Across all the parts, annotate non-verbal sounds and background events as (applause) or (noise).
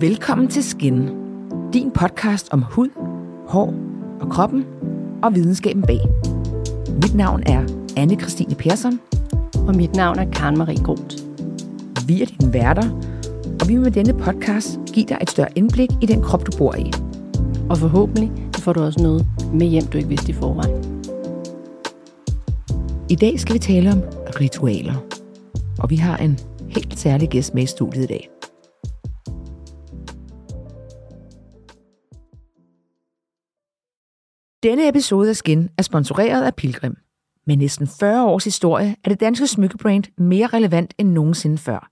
Velkommen til Skin, din podcast om hud, hår og kroppen og videnskaben bag. Mit navn er anne Christine Persson. Og mit navn er Karen Marie Groth. Vi er dine værter, og vi vil med denne podcast give dig et større indblik i den krop, du bor i. Og forhåbentlig får du også noget med hjem, du ikke vidste i forvejen. I dag skal vi tale om ritualer. Og vi har en helt særlig gæst med i studiet i dag. Denne episode af Skin er sponsoreret af Pilgrim. Med næsten 40 års historie er det danske smykkebrand mere relevant end nogensinde før.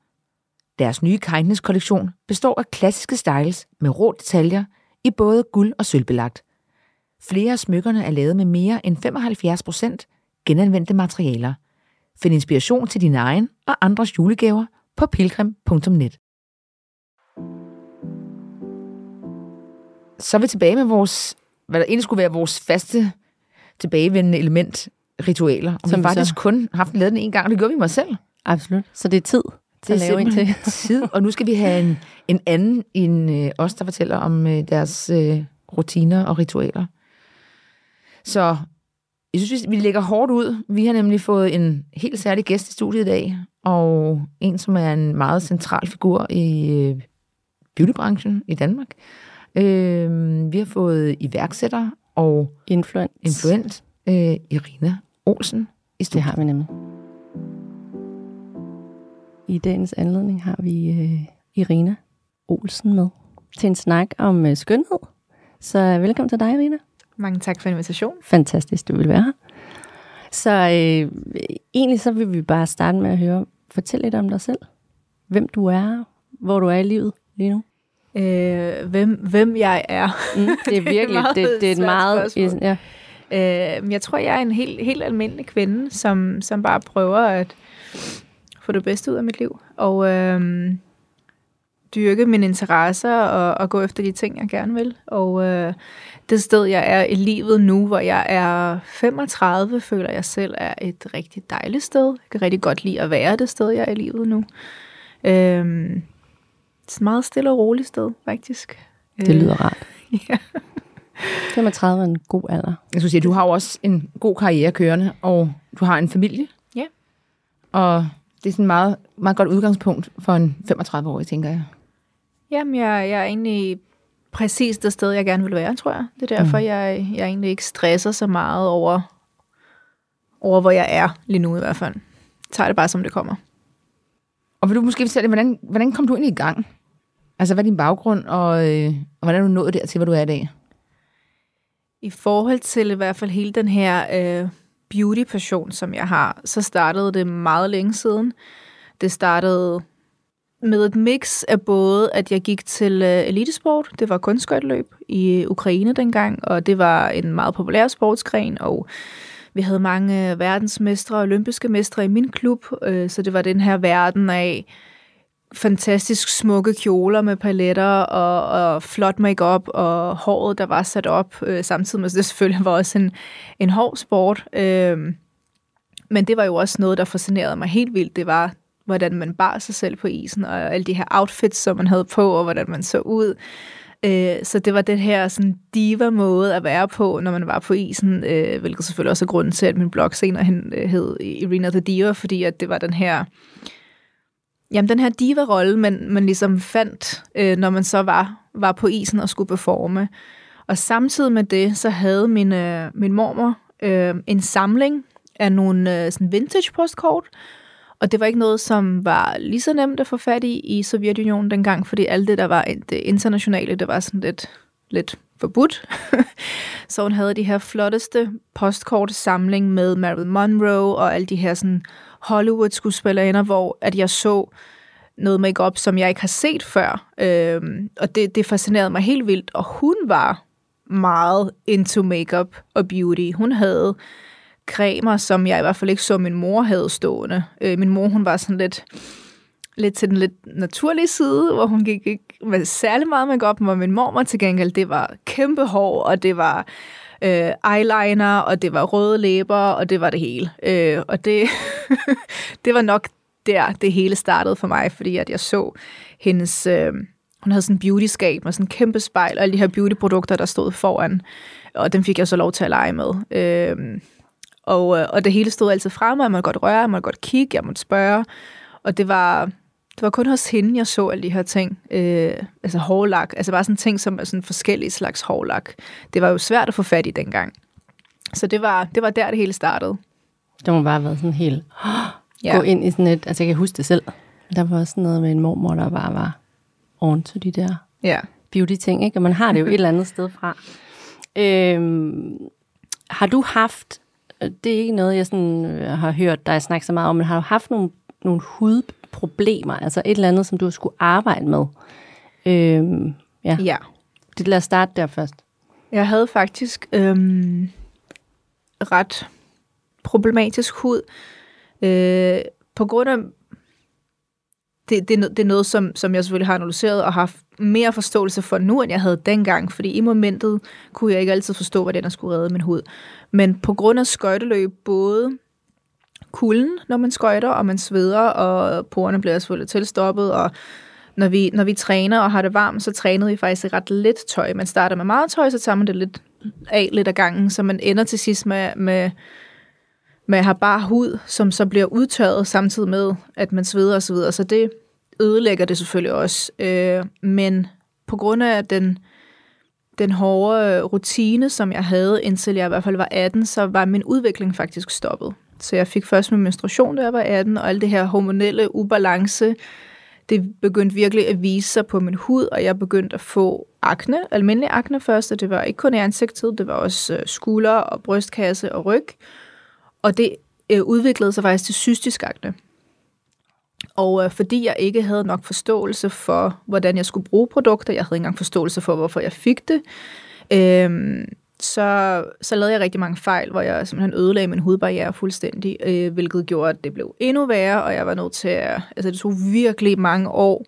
Deres nye Kindness-kollektion består af klassiske styles med rå detaljer i både guld og sølvbelagt. Flere af smykkerne er lavet med mere end 75 procent genanvendte materialer. Find inspiration til din egen og andres julegaver på pilgrim.net. Så er vi tilbage med vores, hvad der egentlig skulle være vores faste tilbagevendende element, ritualer. Og Som vi faktisk så- kun haft lavet den en gang, og det gjorde vi mig selv. Absolut. Så det er tid til Det at er lave en til. simpelthen (laughs) tid, og nu skal vi have en, en anden end øh, os, der fortæller om øh, deres øh, rutiner og ritualer. Så jeg synes, vi vi lægger hårdt ud. Vi har nemlig fået en helt særlig gæst i studiet i dag, og en, som er en meget central figur i øh, beautybranchen i Danmark. Øh, vi har fået iværksætter og Influence. influent øh, Irina Olsen i Det studiet. har vi nemlig. I dagens anledning har vi øh, Irina Olsen med til en snak om øh, skønhed. Så øh, velkommen til dig, Irina. Mange tak for invitationen. Fantastisk, du vil være her. Så øh, egentlig så vil vi bare starte med at høre, fortæl lidt om dig selv. Hvem du er, hvor du er i livet lige nu. Øh, hvem, hvem jeg er. Mm, det er (laughs) virkelig, meget det, det er et meget... Ja, Øh, jeg tror, jeg er en helt, helt almindelig kvinde, som, som bare prøver at få det bedste ud af mit liv. Og øh, dyrke mine interesser og, og gå efter de ting, jeg gerne vil. Og øh, det sted, jeg er i livet nu, hvor jeg er 35, føler jeg selv er et rigtig dejligt sted. Jeg kan rigtig godt lide at være det sted, jeg er i livet nu. Øh, et meget stille og roligt sted, faktisk. det lyder rart. (laughs) Ja. 35 er en god alder. Jeg skulle sige, du har jo også en god karriere kørende, og du har en familie. Ja. Og det er sådan et meget, meget godt udgangspunkt for en 35-årig, tænker jeg. Jamen, jeg, jeg er egentlig præcis det sted, jeg gerne vil være, tror jeg. Det er derfor, mm. jeg, jeg egentlig ikke stresser så meget over, over, hvor jeg er lige nu i hvert fald. Jeg tager det bare, som det kommer. Og vil du måske fortælle, hvordan, hvordan kom du ind i gang? Altså, hvad er din baggrund, og, øh, og hvordan er du nået dertil, hvor du er i dag? I forhold til i hvert fald hele den her øh, beauty-passion, som jeg har, så startede det meget længe siden. Det startede med et mix af både, at jeg gik til øh, elitesport, det var kunstskøjtløb i Ukraine dengang, og det var en meget populær sportsgren, og vi havde mange øh, verdensmestre og olympiske mestre i min klub, øh, så det var den her verden af fantastisk smukke kjoler med paletter og, og flot makeup og håret, der var sat op, øh, samtidig med, at det selvfølgelig var også en, en hård sport. Øh, men det var jo også noget, der fascinerede mig helt vildt. Det var, hvordan man bar sig selv på isen, og alle de her outfits, som man havde på, og hvordan man så ud. Øh, så det var den her sådan diva-måde at være på, når man var på isen, øh, hvilket selvfølgelig også er grunden til, at min blog senere hen øh, hed Irina the Diva, fordi at det var den her Jamen, den her diva-rolle, man, man ligesom fandt, øh, når man så var, var på isen og skulle performe. Og samtidig med det, så havde min, øh, min mormor øh, en samling af nogle øh, sådan vintage postkort, og det var ikke noget, som var lige så nemt at få fat i i Sovjetunionen dengang, fordi alt det, der var det internationale, det var sådan lidt, lidt forbudt. (laughs) så hun havde de her flotteste postkort-samling med Marilyn Monroe og alle de her sådan Hollywood-skuespillerinder, hvor at jeg så noget makeup, som jeg ikke har set før. Øhm, og det, det fascinerede mig helt vildt. Og hun var meget into makeup og beauty. Hun havde cremer, som jeg i hvert fald ikke så min mor havde stående. Øh, min mor, hun var sådan lidt, lidt til den lidt naturlige side, hvor hun gik ikke med særlig meget makeup, men min mormor til gengæld, det var kæmpe hår, og det var øh, eyeliner, og det var røde læber, og det var det hele. Øh, og det, (laughs) det var nok der, det hele startede for mig, fordi at jeg så hendes, øh, hun havde sådan en beauty-skab med sådan en kæmpe spejl, og alle de her beauty-produkter, der stod foran. Og dem fik jeg så lov til at lege med. Øhm, og, øh, og det hele stod altid fremme, jeg måtte godt røre, jeg måtte godt kigge, jeg måtte spørge. Og det var, det var kun hos hende, jeg så alle de her ting. Øh, altså hårlak, altså bare sådan ting som sådan forskellige slags hårlak. Det var jo svært at få fat i dengang. Så det var, det var der, det hele startede. Det må bare have været sådan helt... (gasps) Ja. Gå ind i sådan et... Altså, jeg kan huske det selv. Der var sådan noget med en mormor, der bare var on til de der ja. beauty-ting, ikke? Og man har det jo et eller andet sted fra. Øhm, har du haft... Det er ikke noget, jeg sådan øh, har hørt dig snakke så meget om, men har du haft nogle, nogle hudproblemer? Altså et eller andet, som du skulle arbejde med? Øhm, ja. ja. Det, lad os starte der først. Jeg havde faktisk øhm, ret problematisk hud. Øh, på grund af det, det, det er noget, som, som jeg selvfølgelig har analyseret og har haft mere forståelse for nu, end jeg havde dengang, fordi i momentet kunne jeg ikke altid forstå, hvordan jeg skulle redde min hud. Men på grund af skøjteløb, både kulden, når man skøjter, og man sveder, og porerne bliver selvfølgelig tilstoppet, og når vi, når vi træner og har det varmt, så trænede vi faktisk i ret lidt tøj. Man starter med meget tøj, så tager man det lidt af lidt af gangen, så man ender til sidst med, med med har have bare hud, som så bliver udtørret samtidig med, at man sveder osv. Så, videre. så det ødelægger det selvfølgelig også. Øh, men på grund af den, den hårde øh, rutine, som jeg havde, indtil jeg i hvert fald var 18, så var min udvikling faktisk stoppet. Så jeg fik først min menstruation, da jeg var 18, og alt det her hormonelle ubalance, det begyndte virkelig at vise sig på min hud, og jeg begyndte at få akne, almindelig akne først, og det var ikke kun i ansigtet, det var også øh, skuldre og brystkasse og ryg. Og det øh, udviklede sig faktisk til cystisk akne. Og øh, fordi jeg ikke havde nok forståelse for, hvordan jeg skulle bruge produkter, jeg havde ikke engang forståelse for, hvorfor jeg fik det, øh, så, så lavede jeg rigtig mange fejl, hvor jeg simpelthen ødelagde min hudbarriere fuldstændig, øh, hvilket gjorde, at det blev endnu værre, og jeg var nødt til at... Altså, det tog virkelig mange år,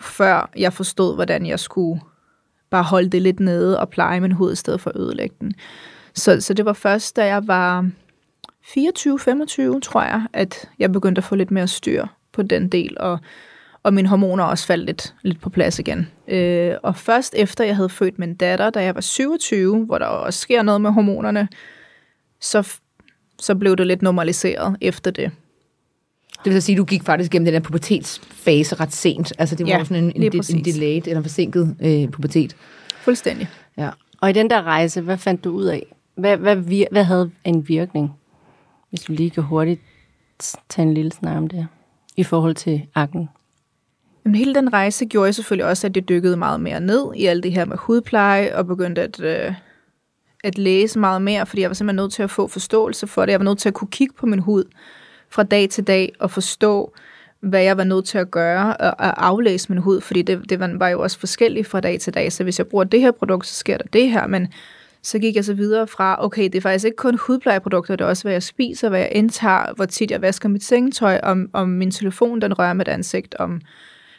før jeg forstod, hvordan jeg skulle bare holde det lidt nede og pleje min hud, i stedet for at ødelægge den. Så, så det var først, da jeg var 24-25, tror jeg, at jeg begyndte at få lidt mere styr på den del, og, og mine hormoner også faldt lidt, lidt på plads igen. Øh, og først efter jeg havde født min datter, da jeg var 27, hvor der også sker noget med hormonerne, så, så blev det lidt normaliseret efter det. Det vil sige, at du gik faktisk gennem den der pubertetsfase ret sent. Altså det var ja, sådan en, en, de, en delayed eller forsinket øh, pubertet. Fuldstændig. Ja. Og i den der rejse, hvad fandt du ud af? Hvad, hvad, hvad havde en virkning? Hvis du lige kan hurtigt tage en lille snak om det i forhold til akken. Jamen, hele den rejse gjorde jeg selvfølgelig også, at det dykkede meget mere ned i alt det her med hudpleje, og begyndte at, øh, at læse meget mere, fordi jeg var simpelthen nødt til at få forståelse for det. Jeg var nødt til at kunne kigge på min hud fra dag til dag og forstå, hvad jeg var nødt til at gøre og, og aflæse min hud, fordi det, det var jo også forskelligt fra dag til dag. Så hvis jeg bruger det her produkt, så sker der det her, men så gik jeg så videre fra, okay, det er faktisk ikke kun hudplejeprodukter, det er også, hvad jeg spiser, hvad jeg indtager, hvor tit jeg vasker mit sengetøj, om, om min telefon, den rører mit ansigt, om,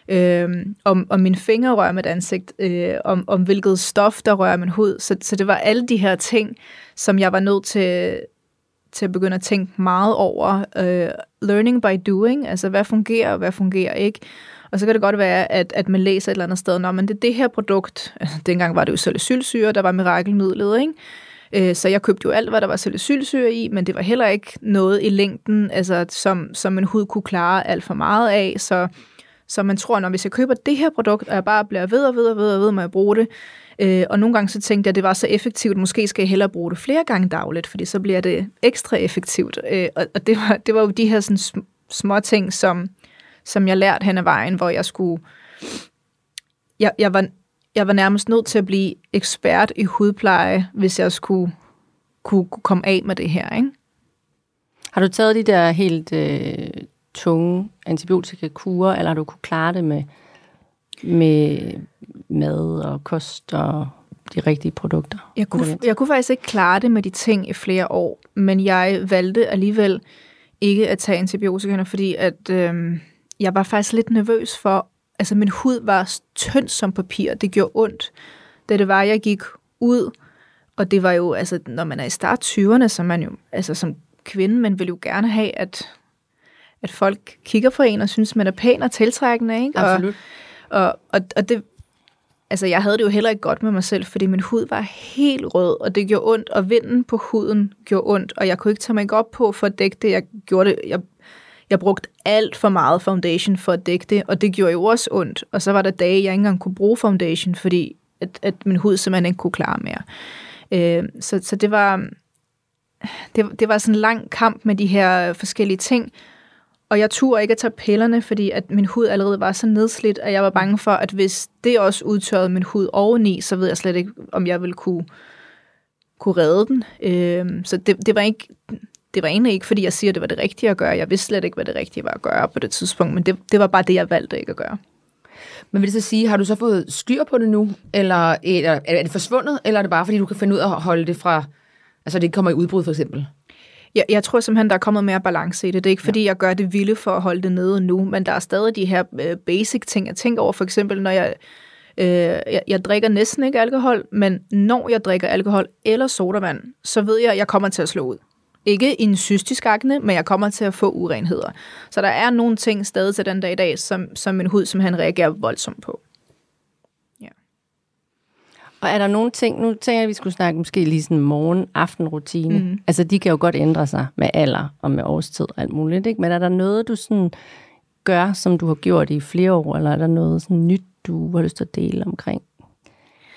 øh, om, om min fingre rører mit ansigt, øh, om, om hvilket stof, der rører min hud. Så, så det var alle de her ting, som jeg var nødt til, til at begynde at tænke meget over. Øh, learning by doing, altså hvad fungerer og hvad fungerer ikke. Og så kan det godt være, at, at man læser et eller andet sted, når men det er det her produkt, altså, (laughs) dengang var det jo salicylsyre, der var mirakelmidlet, ikke? Øh, så jeg købte jo alt, hvad der var salicylsyre i, men det var heller ikke noget i længden, altså, som, som en hud kunne klare alt for meget af. Så, så man tror, når hvis jeg køber det her produkt, og jeg bare bliver ved og ved og ved og ved med at bruge det, øh, og nogle gange så tænkte jeg, at det var så effektivt, måske skal jeg hellere bruge det flere gange dagligt, fordi så bliver det ekstra effektivt. Øh, og og det, var, det var jo de her sådan, små ting, som, som jeg lærte hen ad vejen, hvor jeg skulle... Jeg, jeg, var, jeg var nærmest nødt til at blive ekspert i hudpleje, hvis jeg skulle kunne, kunne komme af med det her, ikke? Har du taget de der helt øh, tunge antibiotika-kurer, eller har du kunne klare det med, med mad og kost og de rigtige produkter? Jeg kunne, jeg kunne faktisk ikke klare det med de ting i flere år, men jeg valgte alligevel ikke at tage antibiotika, fordi at, øh, jeg var faktisk lidt nervøs for, altså min hud var tynd som papir, det gjorde ondt, da det var, jeg gik ud, og det var jo, altså når man er i start 20'erne, så man jo, altså som kvinde, man vil jo gerne have, at, at folk kigger på en og synes, man er pæn og tiltrækkende, ikke? Absolut. Og, og, og det, altså jeg havde det jo heller ikke godt med mig selv, fordi min hud var helt rød, og det gjorde ondt, og vinden på huden gjorde ondt, og jeg kunne ikke tage mig op på for at dække det. Jeg gjorde det, jeg, jeg brugte alt for meget foundation for at dække det, og det gjorde jo også ondt. Og så var der dage, jeg ikke engang kunne bruge foundation, fordi at, at min hud simpelthen ikke kunne klare mere. Øh, så, så det var, det, det var sådan en lang kamp med de her forskellige ting, og jeg turde ikke at tage pillerne, fordi at min hud allerede var så nedslidt, at jeg var bange for, at hvis det også udtørrede min hud oveni, så ved jeg slet ikke, om jeg ville kunne, kunne redde den. Øh, så det, det var ikke... Det var egentlig ikke, fordi jeg siger, at det var det rigtige at gøre. Jeg vidste slet ikke, hvad det rigtige var at gøre på det tidspunkt, men det, det var bare det, jeg valgte ikke at gøre. Men vil det så sige, har du så fået styr på det nu, eller, eller er det forsvundet, eller er det bare, fordi du kan finde ud af at holde det fra, altså det kommer i udbrud for eksempel? Jeg, jeg tror simpelthen, der er kommet mere balance i det. Det er ikke, fordi jeg gør det vilde for at holde det nede nu, men der er stadig de her øh, basic ting, jeg tænker over. For eksempel, når jeg, øh, jeg, jeg drikker næsten ikke alkohol, men når jeg drikker alkohol eller sodavand, så ved jeg, at jeg kommer til at slå ud. Ikke en cystisk akne, men jeg kommer til at få urenheder. Så der er nogle ting stadig til den dag i dag, som, som min hud simpelthen reagerer voldsomt på. Og er der nogle ting, nu tænker jeg, at vi skulle snakke måske lige sådan morgen-aften-rutine. Mm. Altså, de kan jo godt ændre sig med alder og med årstid og alt muligt, ikke? Men er der noget, du sådan gør, som du har gjort i flere år, eller er der noget sådan nyt, du har lyst til at dele omkring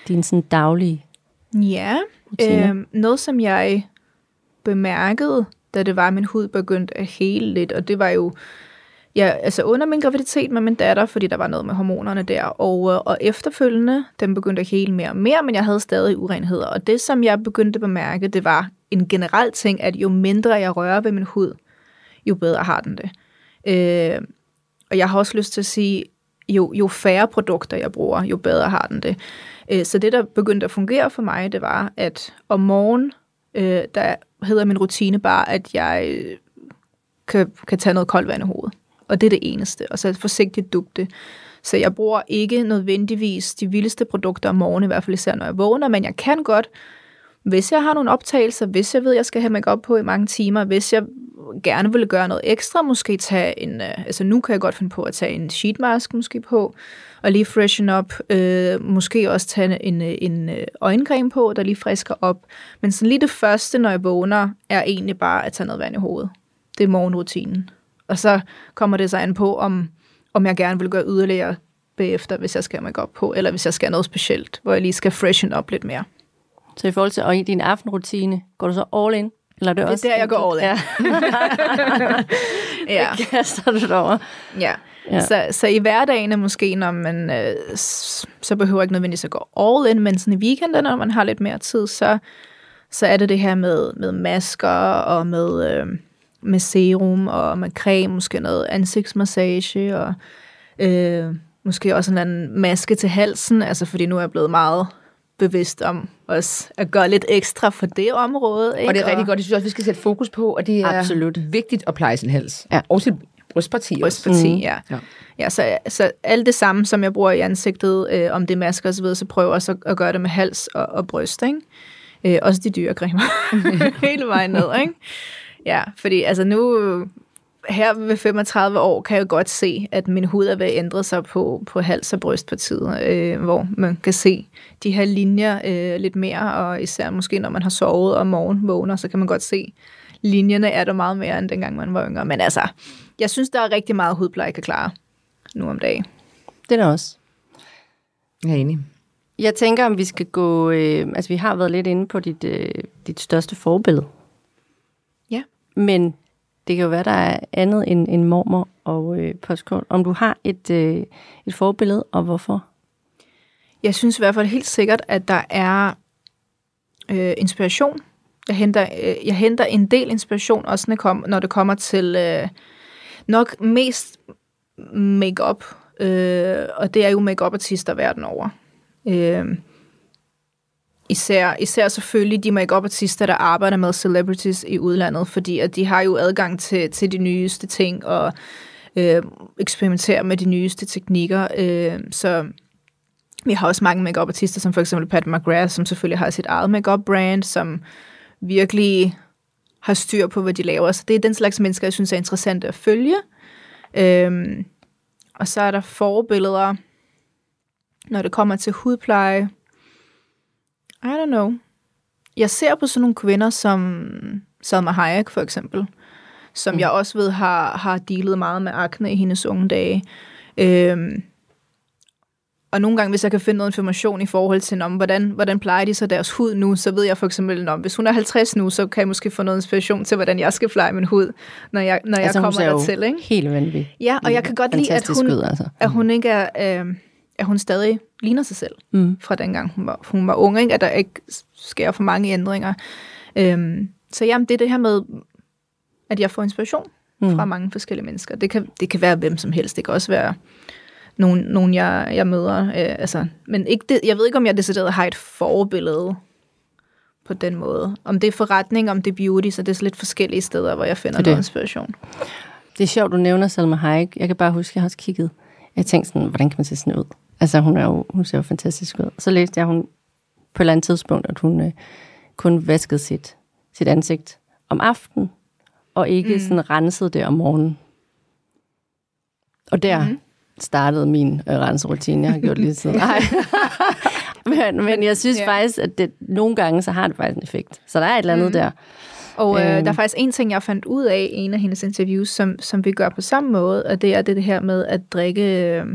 din sådan daglige Ja, øh, noget som jeg bemærkede, da det var, at min hud begyndte at hele lidt, og det var jo ja, altså under min graviditet med min datter, fordi der var noget med hormonerne der, og, øh, og efterfølgende, den begyndte at hele mere og mere, men jeg havde stadig urenheder. Og det, som jeg begyndte at bemærke, det var en generel ting, at jo mindre jeg rører ved min hud, jo bedre har den det. Øh, og jeg har også lyst til at sige, jo, jo færre produkter jeg bruger, jo bedre har den det. Øh, så det, der begyndte at fungere for mig, det var, at om morgen, øh, der hedder min rutine bare, at jeg øh, kan, kan tage noget koldt vand i hovedet og det er det eneste. Og så et forsigtigt dugte. Så jeg bruger ikke nødvendigvis de vildeste produkter om morgenen, i hvert fald især når jeg vågner, men jeg kan godt, hvis jeg har nogle optagelser, hvis jeg ved, at jeg skal have makeup på i mange timer, hvis jeg gerne vil gøre noget ekstra, måske tage en, øh, altså nu kan jeg godt finde på at tage en sheet mask måske på, og lige freshen op, øh, måske også tage en, øh, en øh, øjencreme på, der lige frisker op. Men sådan lige det første, når jeg vågner, er egentlig bare at tage noget vand i hovedet. Det er morgenrutinen. Og så kommer det så an på, om, om jeg gerne vil gøre yderligere bagefter, hvis jeg skal have makeup på, eller hvis jeg skal have noget specielt, hvor jeg lige skal freshen op lidt mere. Så i forhold til og i din aftenrutine, går du så all in? Eller er det, det er også der, jeg går all in. Ja. (laughs) ja. Det kaster du over. Ja. ja. Så, så i hverdagen måske, når man, øh, så behøver jeg ikke nødvendigvis at gå all in, men sådan i weekenden, når man har lidt mere tid, så, så er det det her med, med masker og med... Øh, med serum og med creme, måske noget ansigtsmassage og øh, måske også en anden maske til halsen, altså fordi nu er jeg blevet meget bevidst om også at gøre lidt ekstra for det område. Ikke? Og det er rigtig godt. Jeg synes også, vi skal sætte fokus på, at det er Absolut. vigtigt at pleje sin hals. Ja. Og sit brystparti Brystparti, mm. ja. ja. Ja, så, så alt det samme, som jeg bruger i ansigtet, øh, om det er masker osv., så, så prøver jeg også at, at gøre det med hals og, og bryst, ikke? Øh, også de dyre cremer. (laughs) (laughs) Hele vejen ned, ikke? Ja, fordi altså nu, her ved 35 år, kan jeg godt se, at min hud er ved at ændre sig på, på hals- og brystpartiet, øh, hvor man kan se de her linjer øh, lidt mere, og især måske når man har sovet og morgen vågner, så kan man godt se, linjerne er der meget mere, end dengang man var yngre. Men altså, jeg synes, der er rigtig meget hudpleje, jeg kan klare nu om dagen. Det er der også. Jeg er enig. Jeg tænker, om vi skal gå... Øh, altså, vi har været lidt inde på dit, øh, dit største forbillede men det kan jo være, der er andet end, end mormor og øh, postkort. Om du har et, øh, et forbillede, og hvorfor? Jeg synes i hvert fald helt sikkert, at der er øh, inspiration. Jeg henter, øh, jeg henter en del inspiration, også når det, kom, når det kommer til øh, nok mest makeup, øh, og det er jo makeup artister verden over. Øh, Især, især selvfølgelig de make-up artister, der arbejder med celebrities i udlandet, fordi at de har jo adgang til, til de nyeste ting og øh, eksperimenterer med de nyeste teknikker. Øh, så vi har også mange make-up artister, som for eksempel Pat McGrath, som selvfølgelig har sit eget make-up brand, som virkelig har styr på, hvad de laver. Så det er den slags mennesker, jeg synes er interessant at følge. Øhm, og så er der forbilleder når det kommer til hudpleje, i don't know. Jeg ser på sådan nogle kvinder som Salma Hayek for eksempel, som mm. jeg også ved har, har dealet meget med akne i hendes unge dage. Øhm, og nogle gange, hvis jeg kan finde noget information i forhold til, om, hvordan, hvordan plejer de så deres hud nu, så ved jeg for eksempel, om hvis hun er 50 nu, så kan jeg måske få noget inspiration til, hvordan jeg skal pleje min hud, når jeg, når Altså, jeg kommer dertil. Ikke? Helt vanvittigt. Ja, og jeg kan godt lide, at hun, ud, altså. at hun ikke er, øh, at hun stadig ligner sig selv Mm. fra dengang hun var, hun var ung, ikke? at der ikke sker for mange ændringer. Øhm, så jamen, det er det her med, at jeg får inspiration mm. fra mange forskellige mennesker. Det kan, det kan være hvem som helst. Det kan også være nogen, nogen jeg, jeg møder. Øh, altså, men ikke det, jeg ved ikke, om jeg decideret har et forbillede på den måde. Om det er forretning, om det er beauty, så det er så lidt forskellige steder, hvor jeg finder er noget inspiration. Det er sjovt, du nævner Salma Hayek. Jeg kan bare huske, at jeg har også kigget. Jeg tænkte sådan, hvordan kan man se sådan ud? Altså, hun, er jo, hun ser jo fantastisk ud. Så læste jeg hun på et eller andet tidspunkt, at hun øh, kun vaskede sit, sit ansigt om aftenen, og ikke mm. sådan rensede det om morgenen. Og der mm. startede min øh, renserutine. Jeg har gjort lige siden. (laughs) Nej. men, men jeg synes Ja. faktisk, at det, nogle gange, så har det faktisk en effekt. Så der er et eller andet mm. der. Og øh, Øhm. der er faktisk en ting, jeg fandt ud af i en af hendes interviews, som, som vi gør på samme måde, og det er det, det her med at drikke, øh,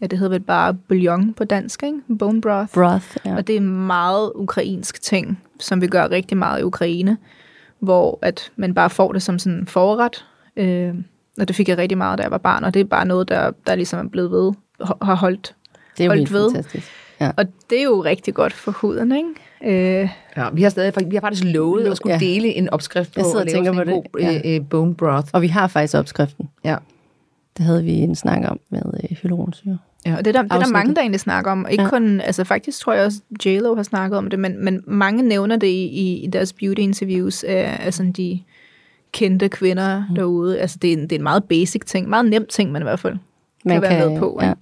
ja, det hedder vel bare bouillon på dansk, ikke? Bone broth. Broth, ja. Og det er meget ukrainsk ting, som vi gør rigtig meget i Ukraine, hvor at man bare får det som sådan en forret. Øh, og det fik jeg rigtig meget, da jeg var barn, og det er bare noget, der, der ligesom er blevet ved, har holdt. det er jo holdt ved. fantastisk. Ja. Og det er jo rigtig godt for huden, ikke? Øh, Ja, vi har stadig vi har faktisk lovet at skulle Ja. dele en opskrift på Jeg sidder at og lave sådan en på god det. øh, øh, bone broth. Og vi har faktisk opskriften. Ja. Det havde vi en snak om med øh, hyaluronsyre. Ja, og det er der, det er der mange, der egentlig snakker om. Ikke Ja. kun, altså faktisk tror jeg også, J-Lo har snakket om det, men, men mange nævner det i, i, deres beauty-interviews af, af sådan de kendte kvinder mm. derude. Altså det er, en, det er en meget basic ting, meget nem ting, man i hvert fald kan, være med på. ja.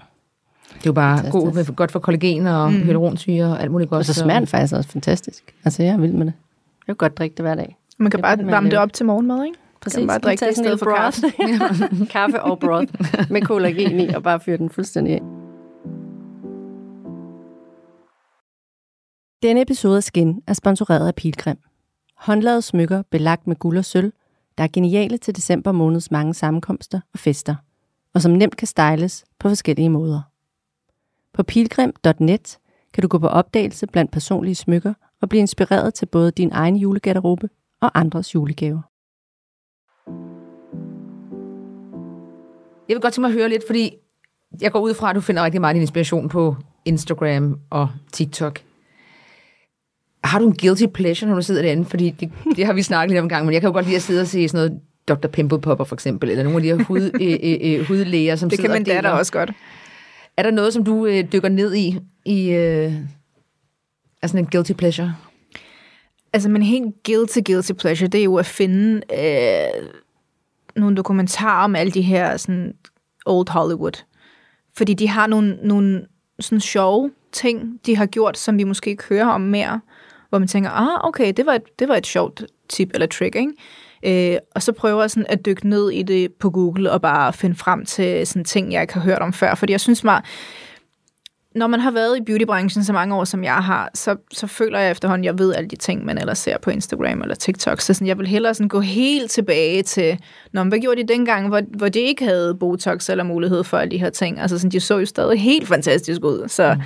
Det er jo bare Fantastisk. god, godt for kollagen og mm. hyaluronsyre og alt muligt godt. Og så smager den faktisk også fantastisk. Altså, jeg er vild med det. Jeg kan godt drikke det hver dag. Man kan Det bare man varme det op til morgenmad, ikke? Præcis. Kan man bare drikke det i stedet for kaffe. (laughs) broth. kaffe og broth (laughs) med kollagen i, og bare fyre den fuldstændig af. Denne episode af Skin er sponsoreret af Pilgrim. Håndlavede smykker belagt med guld og sølv, der er geniale til december måneds mange sammenkomster og fester, og som nemt kan styles på forskellige måder. På pilgrim.net kan du gå på opdagelse blandt personlige smykker og blive inspireret til både din egen julegarderobe og andres julegaver. Jeg vil godt tænke mig at høre lidt, fordi jeg går ud fra, at du finder rigtig meget din inspiration på Instagram og TikTok. Har du en guilty pleasure, når du sidder derinde? Fordi det, det har vi snakket lidt om en gang, men jeg kan jo godt lide at sidde og se sådan noget Dr. Pimple Popper for eksempel, eller nogle af de her hud, (laughs) øh, øh, øh, hudlæger, som Det sidder kan min og deler. datter også godt. Er der noget, som du øh, dykker ned i, i øh, er sådan en guilty pleasure? Altså, men helt guilty, guilty pleasure, det er jo at finde øh, nogle dokumentarer om alle de her sådan, old Hollywood. Fordi de har nogle, nogle sådan sjove ting, de har gjort, som vi måske ikke hører om mere. Hvor man tænker, ah, okay, det var et, det var et sjovt tip eller trick, ikke? Øh, og så prøver jeg sådan at dykke ned i det på Google og bare finde frem til sådan ting, jeg ikke har hørt om før. Fordi jeg synes mig, når man har været i beautybranchen så mange år, som jeg har, så, så føler jeg efterhånden, jeg ved alle de ting, man ellers ser på Instagram eller TikTok. Så sådan, jeg vil hellere sådan gå helt tilbage til, når hvad gjorde de dengang, hvor, hvor de ikke havde Botox eller mulighed for alle de her ting? Altså, sådan, de så jo stadig helt fantastisk ud. Så mm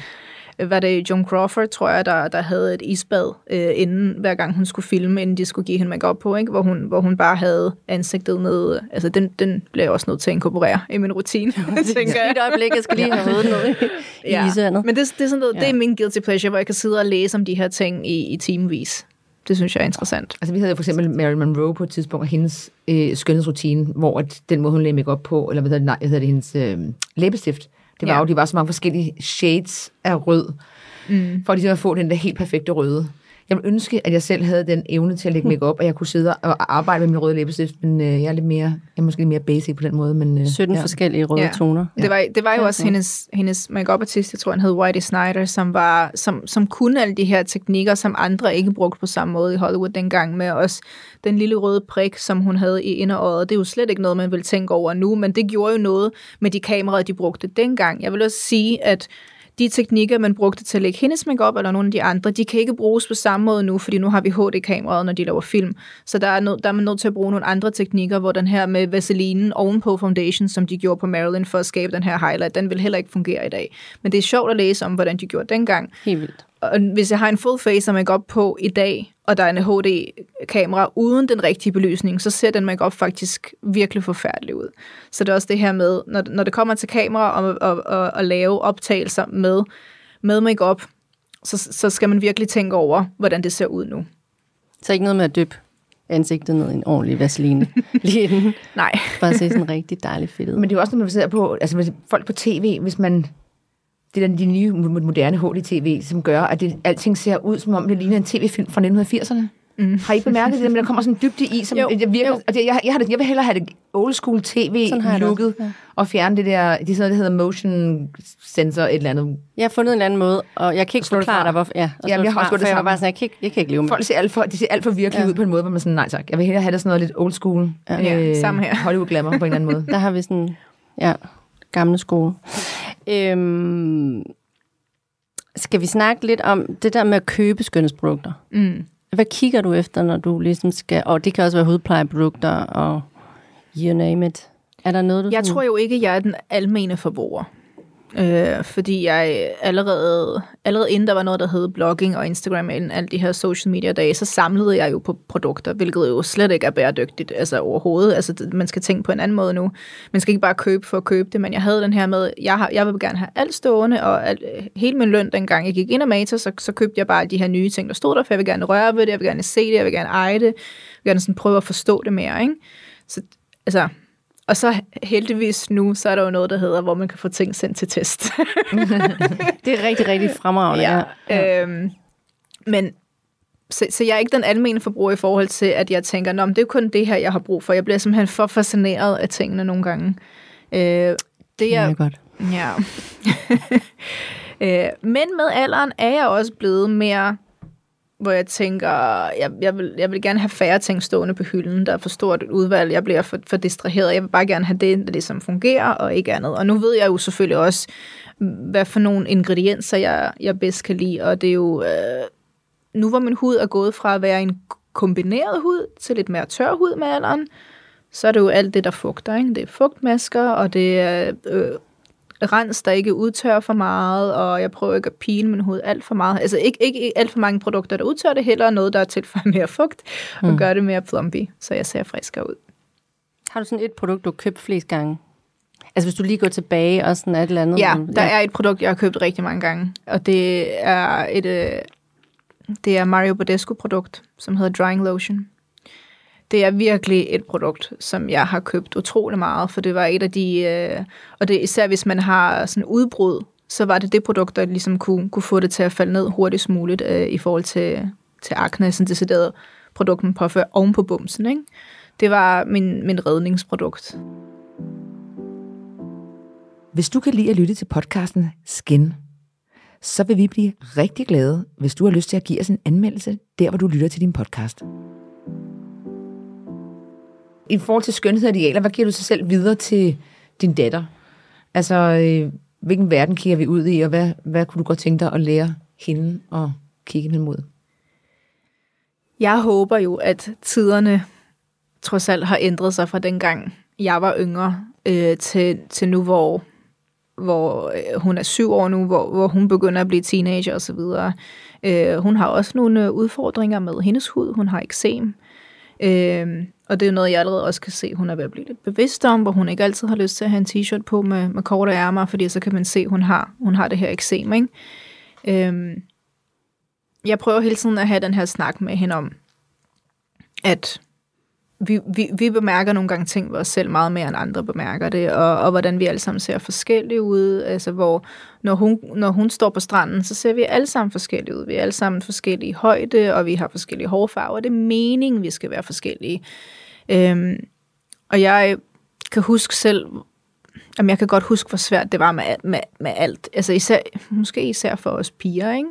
var det Joan Crawford, tror jeg, der, der havde et isbad, øh, inden, hver gang hun skulle filme, inden de skulle give hende makeup på, ikke? Hvor, hun, hvor hun bare havde ansigtet nede. Altså, den, den blev jeg også nødt til at inkorporere i min rutine, (laughs) (laughs) tænker jeg. Et øjeblik, jeg skal lige have hovedet ned (laughs) i, i isandet. Men det, det, er sådan noget, ja. det Ja. er min guilty pleasure, hvor jeg kan sidde og læse om de her ting i, i timevis. Det synes jeg er interessant. Altså, vi havde for eksempel Marilyn Monroe på et tidspunkt, og hendes øh, skønhedsrutine, hvor at den måde, hun lagde make op på, eller hvad hedder det, nej, hedder det hendes øh, læbestift, det var Ja. jo, de var så mange forskellige shades af rød, mm. for ligesom at få den der helt perfekte røde. Jeg ville ønske, at jeg selv havde den evne til at lægge make op, og jeg kunne sidde og arbejde med min røde læbestift, men øh, jeg er lidt mere, jeg er måske lidt mere basic på den måde, men... Øh, 17 ja. forskellige røde Ja. toner. Det var, det var jo Ja, også ja. hendes, hendes make-up artist, jeg tror han hed Whitey Snyder, som, var, som, som kunne alle de her teknikker, som andre ikke brugte på samme måde i Hollywood dengang, med også den lille røde prik, som hun havde i inderåret. Det er jo slet ikke noget, man vil tænke over nu, men det gjorde jo noget med de kameraer, de brugte dengang. Jeg vil også sige, at de teknikker, man brugte til at lægge hendes makeup eller nogle af de andre, de kan ikke bruges på samme måde nu, fordi nu har vi HD-kameraet, når de laver film. Så der er, nød, der er man nødt til at bruge nogle andre teknikker, hvor den her med vaselinen ovenpå foundation, som de gjorde på Marilyn for at skabe den her highlight, den vil heller ikke fungere i dag. Men det er sjovt at læse om, hvordan de gjorde dengang. Helt vildt. Og hvis jeg har en full face makeup på i dag, og der er en HD-kamera uden den rigtige belysning, så ser den makeup faktisk virkelig forfærdelig ud. Så det er også det her med, når, når det kommer til kamera og, og, og, og lave optagelser med, med makeup, så, så skal man virkelig tænke over, hvordan det ser ud nu. Så ikke noget med at dyppe ansigtet ned i en ordentlig vaseline (laughs) lige inden. Nej. Bare se sådan rigtig dejligt fedt ud. Men det er jo også, når man ser på, altså hvis folk på tv, hvis man, det er de nye moderne HD-tv, som gør, at det, alting ser ud, som om det ligner en tv-film fra 1980'erne. Mm. Har I bemærket det, men der kommer sådan en dybde i, som Jo, jeg, virker, jo. og det, jeg, jeg, har det, jeg vil hellere have det old school tv det lukket, ja. og fjerne det der, det er sådan noget, der hedder motion sensor, et eller andet. Jeg har fundet en eller anden måde, og jeg kan ikke Slå det forklare dig, hvorfor. Ja, og Jamen, jeg har også det for jeg var samme. bare sådan, jeg kan ikke, jeg kan ikke leve med Folk ser alt for, de ser alt for virkelige Ja. ud på en måde, hvor man sådan, nej tak, jeg vil hellere have det sådan noget lidt old school, øh, Ja, samme her. Hollywood glamour på en eller anden måde. Der har vi sådan, ja, gamle skole. Øhm, skal vi snakke lidt om det der med at købe skønhedsprodukter? Mm. Hvad kigger du efter, når du ligesom skal... Og det kan også være hudplejeprodukter og you name it. Er der noget, du Jeg sådan, tror jo ikke, jeg er den almene forbruger. Øh, fordi jeg allerede, allerede inden der var noget, der hed blogging og Instagram, og alle de her social media dage, så samlede jeg jo på produkter, hvilket jo slet ikke er bæredygtigt altså overhovedet. Altså, man skal tænke på en anden måde nu. Man skal ikke bare købe for at købe det, men jeg havde den her med, jeg, har, jeg vil gerne have alt stående, og alt, øh, hele min løn, dengang jeg gik ind og mater, så, så købte jeg bare de her nye ting, der stod der, for jeg vil gerne røre ved det, jeg vil gerne se det, jeg vil gerne eje det, jeg vil gerne sådan prøve at forstå det mere, ikke? Så, altså, og så heldigvis nu, så er der jo noget, der hedder, hvor man kan få ting sendt til test. (laughs) Det er rigtig, rigtig fremragende. ja. ja. Øhm, men så, så jeg er ikke den almene forbruger i forhold til, at jeg tænker, Nå, men det er kun det her, jeg har brug for. Jeg bliver simpelthen for fascineret af tingene nogle gange. Øh, det Ja, er, godt. Ja. (laughs) øh, men med alderen er jeg også blevet mere, hvor jeg tænker, jeg, jeg, vil, jeg vil gerne have færre ting stående på hylden. Der er for stort et udvalg. Jeg bliver for, for distraheret. Jeg vil bare gerne have det, der som fungerer, og ikke andet. Og nu ved jeg jo selvfølgelig også, hvad for nogle ingredienser, jeg, jeg bedst kan lide. Og det er jo... Øh, nu hvor min hud er gået fra at være en kombineret hud til lidt mere tør hud med alderen, så er det jo alt det, der fugter. Ikke? Det er fugtmasker, og det er øh, rens, der ikke udtørrer for meget, og jeg prøver ikke at pine min hud alt for meget. Altså ikke, ikke alt for mange produkter, der udtørrer det, heller noget, der tilføjer (laughs) mere fugt, og gør det mere plumpy, så jeg ser friskere ud. Har du sådan et produkt, du har købt flest gange? Altså hvis du lige går tilbage og sådan et eller andet. Ja, der er et produkt, jeg har købt rigtig mange gange, og det er et øh, det er Mario Badescu-produkt, som hedder Drying Lotion. Det er virkelig et produkt, som jeg har købt utrolig meget, for det var et af de, øh, og det især hvis man har sådan udbrud, så var det det produkt, der ligesom kunne, kunne få det til at falde ned hurtigst muligt øh, i forhold til, til akne, sådan decideret produkt, man påfører oven på bumsen. Ikke? Det var min, min redningsprodukt. Hvis du kan lide at lytte til podcasten Skin, så vil vi blive rigtig glade, hvis du har lyst til at give os en anmeldelse, der hvor du lytter til din podcast. I forhold til skønhed og idealer, hvad giver du sig selv videre til din datter? Altså, øh, hvilken verden kigger vi ud i, og hvad, hvad kunne du godt tænke dig at lære hende og kigge hende mod? Jeg håber jo, at tiderne trods alt har ændret sig fra dengang jeg var yngre øh, til, til nu, hvor, hvor øh, hun er syv år nu, hvor, hvor hun begynder at blive teenager og så videre. Øh, hun har også nogle øh, udfordringer med hendes hud. Hun har eksem. Øh, og det er noget, jeg allerede også kan se, hun er ved at blive lidt bevidst om, hvor hun ikke altid har lyst til at have en t-shirt på med, med korte ærmer, fordi så kan man se, hun har, hun har det her eksem. Ikke? Øhm, jeg prøver hele tiden at have den her snak med hende om, at vi, vi, vi bemærker nogle gange ting ved os selv meget mere end andre bemærker det, og, og hvordan vi alle sammen ser forskellige ud. Altså hvor, når hun, når hun står på stranden, så ser vi alle sammen forskellige ud. Vi er alle sammen forskellige i højde, og vi har forskellige hårfarver. Det er meningen, vi skal være forskellige. Øhm, og jeg kan huske selv, jamen jeg kan godt huske, hvor svært det var med, med, med alt. Altså især, måske især for os piger, ikke?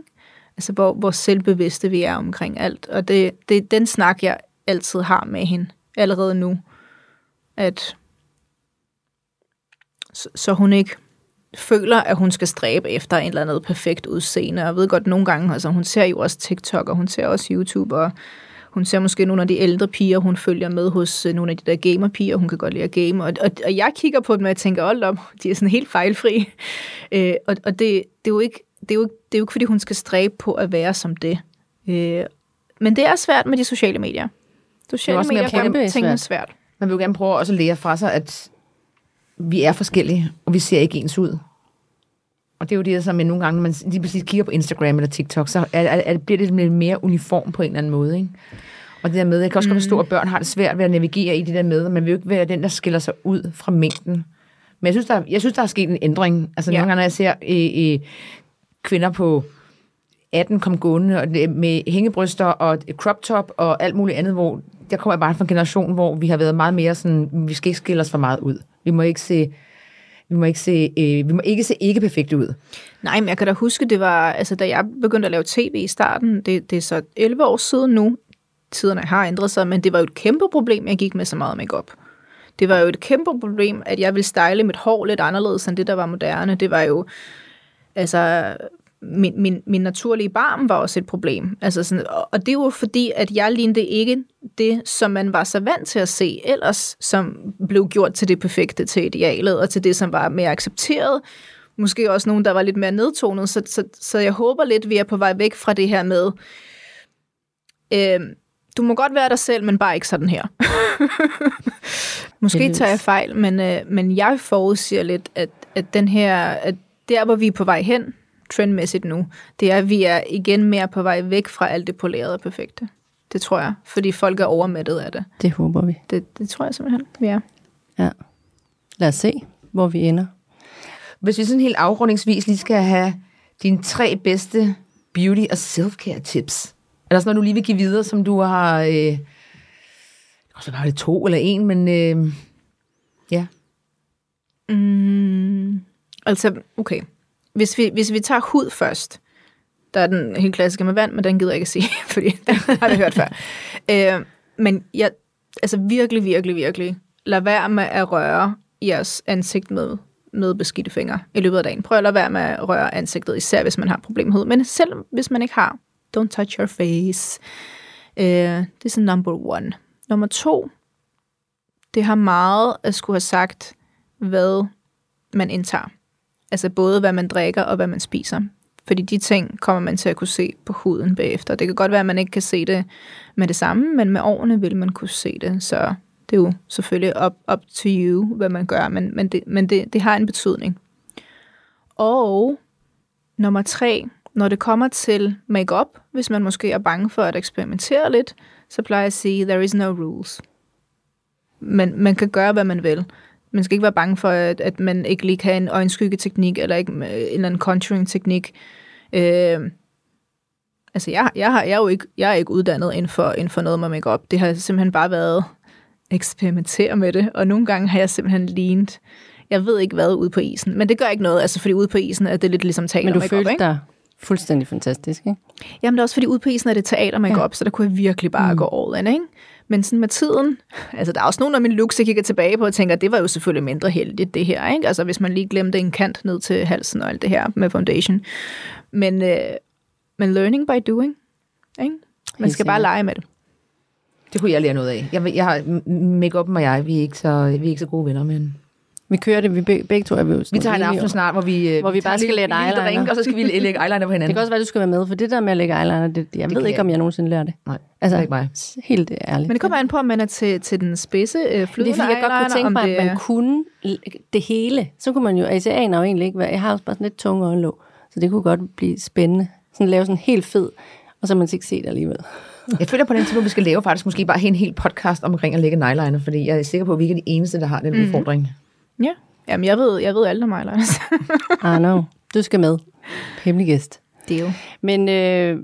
Altså hvor, hvor selvbevidste vi er omkring alt. Og det, det er den snak, jeg altid har med hende allerede nu. At så, så hun ikke føler, at hun skal stræbe efter en eller anden perfekt udseende. Og jeg ved godt, nogle gange, altså hun ser jo også TikTok, og hun ser også YouTube, og hun ser måske nogle af de ældre piger, hun følger med hos øh, nogle af de der gamerpiger, hun kan godt lide at game. Og, og, og jeg kigger på dem, og jeg tænker, hold op, de er sådan helt fejlfri. (laughs) Øh, og og det, det, er jo ikke, det, er jo, det er jo ikke, fordi hun skal stræbe på at være som det. Øh, men det er svært med de sociale medier. Sociale også mere medier gør tingene svært. svært. Man vil jo gerne prøve også at lære fra sig, at vi er forskellige, og vi ser ikke ens ud. Og det er jo det, som jeg nogle gange, når man lige præcis kigger på Instagram eller TikTok, så er, er, er, bliver det lidt mere uniform på en eller anden måde. Ikke? Og det der med, jeg kan også godt forstå, at børn har det svært ved at navigere i det der med, og man vil jo ikke være den, der skiller sig ud fra mængden. Men jeg synes, der, jeg synes, der er sket en ændring. Altså Ja. nogle gange, når jeg ser øh, øh, kvinder på 18 kom gående og det- med hængebryster og crop top og alt muligt andet, hvor jeg kommer bare fra en generation, hvor vi har været meget mere sådan, vi skal ikke skille os for meget ud. Vi må ikke se, vi må ikke se, øh, vi må ikke se ikke perfekte ud. Nej, men jeg kan da huske, det var, altså da jeg begyndte at lave tv i starten, det, det er så 11 år siden nu, tiderne har ændret sig, men det var jo et kæmpe problem, jeg gik med så meget makeup. Det var jo et kæmpe problem, at jeg ville style mit hår lidt anderledes end det, der var moderne. Det var jo, altså, min, min, min naturlige barm var også et problem. Altså sådan, og- og det var fordi, at jeg lignede ikke det, som man var så vant til at se ellers, som blev gjort til det perfekte, til idealet, og til det, som var mere accepteret. Måske også nogen, der var lidt mere nedtonet. Så, så, så jeg håber lidt, vi er på vej væk fra det her med, øh, du må godt være dig selv, men bare ikke sådan her. (laughs) Måske tager jeg fejl, men, øh, men jeg forudsiger lidt, at, at den her, at der, hvor vi er på vej hen, trendmæssigt nu, det er, at vi er igen mere på vej væk fra alt det polerede og perfekte. Det tror jeg, fordi folk er overmættet af det. Det håber vi. Det, det tror jeg simpelthen, vi er. Ja. Lad os se, hvor vi ender. Hvis vi sådan helt afrundingsvis lige skal have dine tre bedste beauty- og self-care tips. Er der sådan noget, du lige vil give videre, som du har... Øh, det kan også være det to eller en, men øh, ja. Mm, altså, okay. Hvis vi, hvis vi tager hud først, der er den helt klassiske med vand, men den gider jeg ikke at sige, (laughs) fordi den har vi hørt før. Øh, men jeg, altså virkelig, virkelig, virkelig, lad være med at røre jeres ansigt med, med beskidte fingre i løbet af dagen. Prøv at lade være med at røre ansigtet, især hvis man har problemer med hud. Men selv hvis man ikke har, don't touch your face. Øh, det er sådan number one. Nummer to, det har meget at skulle have sagt, hvad man indtager. Altså både hvad man drikker og hvad man spiser. Fordi de ting kommer man til at kunne se på huden bagefter. Det kan godt være, at man ikke kan se det med det samme, men med årene vil man kunne se det. Så det er jo selvfølgelig up, up to you, hvad man gør, men, men, det, men det, det har en betydning. Og nummer tre, når det kommer til makeup, hvis man måske er bange for at eksperimentere lidt, så plejer jeg at sige, there is no rules. Men man kan gøre, hvad man vil. Man skal ikke være bange for, at, at man ikke lige kan en øjenskyggeteknik, eller ikke, øh, en eller anden contouring-teknik. Øh, altså, jeg, jeg, har, jeg, er jo ikke, jeg er ikke uddannet inden for, inden for noget med makeup. Det har simpelthen bare været eksperimentere med det, og nogle gange har jeg simpelthen lignet, jeg ved ikke hvad, ude på isen. Men det gør ikke noget, altså fordi ude på isen er det lidt ligesom teater Men du følte ikke? dig fuldstændig fantastisk, ikke? Jamen det er også fordi ude på isen er det teater makeup, ja. så der kunne jeg virkelig bare mm. gå all in, ikke? Men sådan med tiden, altså der er også nogle af mine looks, jeg kigger tilbage på og tænker, det var jo selvfølgelig mindre heldigt det her, ikke? Altså hvis man lige glemte en kant ned til halsen og alt det her med foundation. Men, øh, men learning by doing, ikke? Man skal bare lege med det. Det kunne jeg lære noget af. Jeg, jeg har make-up og jeg, vi er, ikke så, vi er ikke så gode venner, men Vi kører det, vi begge, begge to er vi jo vi tager en aften snart, hvor vi, øh, Hvor vi bare skal lille eyeliner. drink, og så skal vi lægge eyeliner på hinanden. (laughs) Det kan også være, du skal være med, for det der med at lægge eyeliner, det, jeg Det ved ikke, jeg om jeg nogensinde lærer det. Nej, Altså, det er ikke mig. helt ærligt. Men det kommer an på, om man er til, til den spidse øh, Men det er flydende fordi, jeg godt kunne tænke om mig, det at man kunne det hele. Så kunne man jo, altså jeg aner jo egentlig ikke, hvad, jeg har også bare sådan lidt tunge øjenlåg, så det kunne godt blive spændende. Sådan lave sådan en helt fed, og så man ikke set det alligevel. (laughs) Jeg føler på den tid, vi skal lave faktisk måske bare en hel podcast omkring at lægge en eyeliner, fordi jeg er sikker på, at vi ikke er de eneste, der har den mm. udfordring. Ja, Jamen, jeg ved, jeg ved alt om eyeliners. (laughs) I know. Du skal med. Hemmelig gæst. det er jo. Men øh,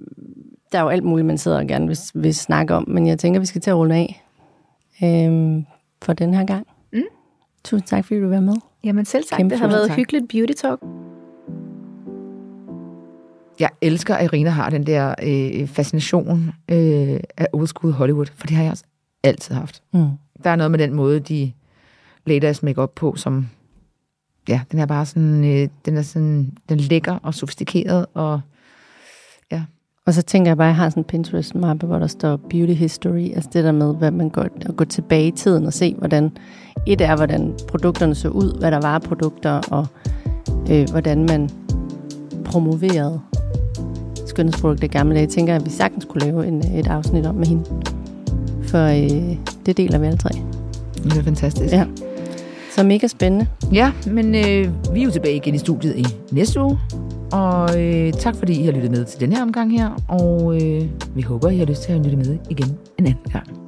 der er jo alt muligt, man sidder og gerne vil, vil snakke om, men jeg tænker, vi skal til at runde af øh, for den her gang. Mm. Tusind tak, fordi du var med. Jamen selv tak, Kæmpe det har været tak. hyggeligt beauty talk. Jeg elsker, at Irina har den der øh, fascination øh, af old school Hollywood, for det har jeg også altid haft. Mm. Der er noget med den måde, de lagde deres make på, som ja, den er bare sådan, øh, den er sådan, den lækker og sofistikeret, og ja. Og så tænker jeg bare, at jeg har sådan en Pinterest-mappe, hvor der står beauty history, altså det der med, hvad man går, at gå tilbage i tiden og se, hvordan et er, hvordan produkterne så ud, hvad der var produkter, og øh, hvordan man promoverede skønhedsprodukter gamle dage. Jeg tænker, at vi sagtens kunne lave en, et afsnit om med hende. For øh, det deler vi alle tre. Det er fantastisk. Ja. Så mega spændende. Ja, men øh, vi er jo tilbage igen i studiet i næste uge. Og øh, tak fordi I har lyttet med til den her omgang her. Og øh, vi håber, I har lyst til at lytte med igen en anden gang.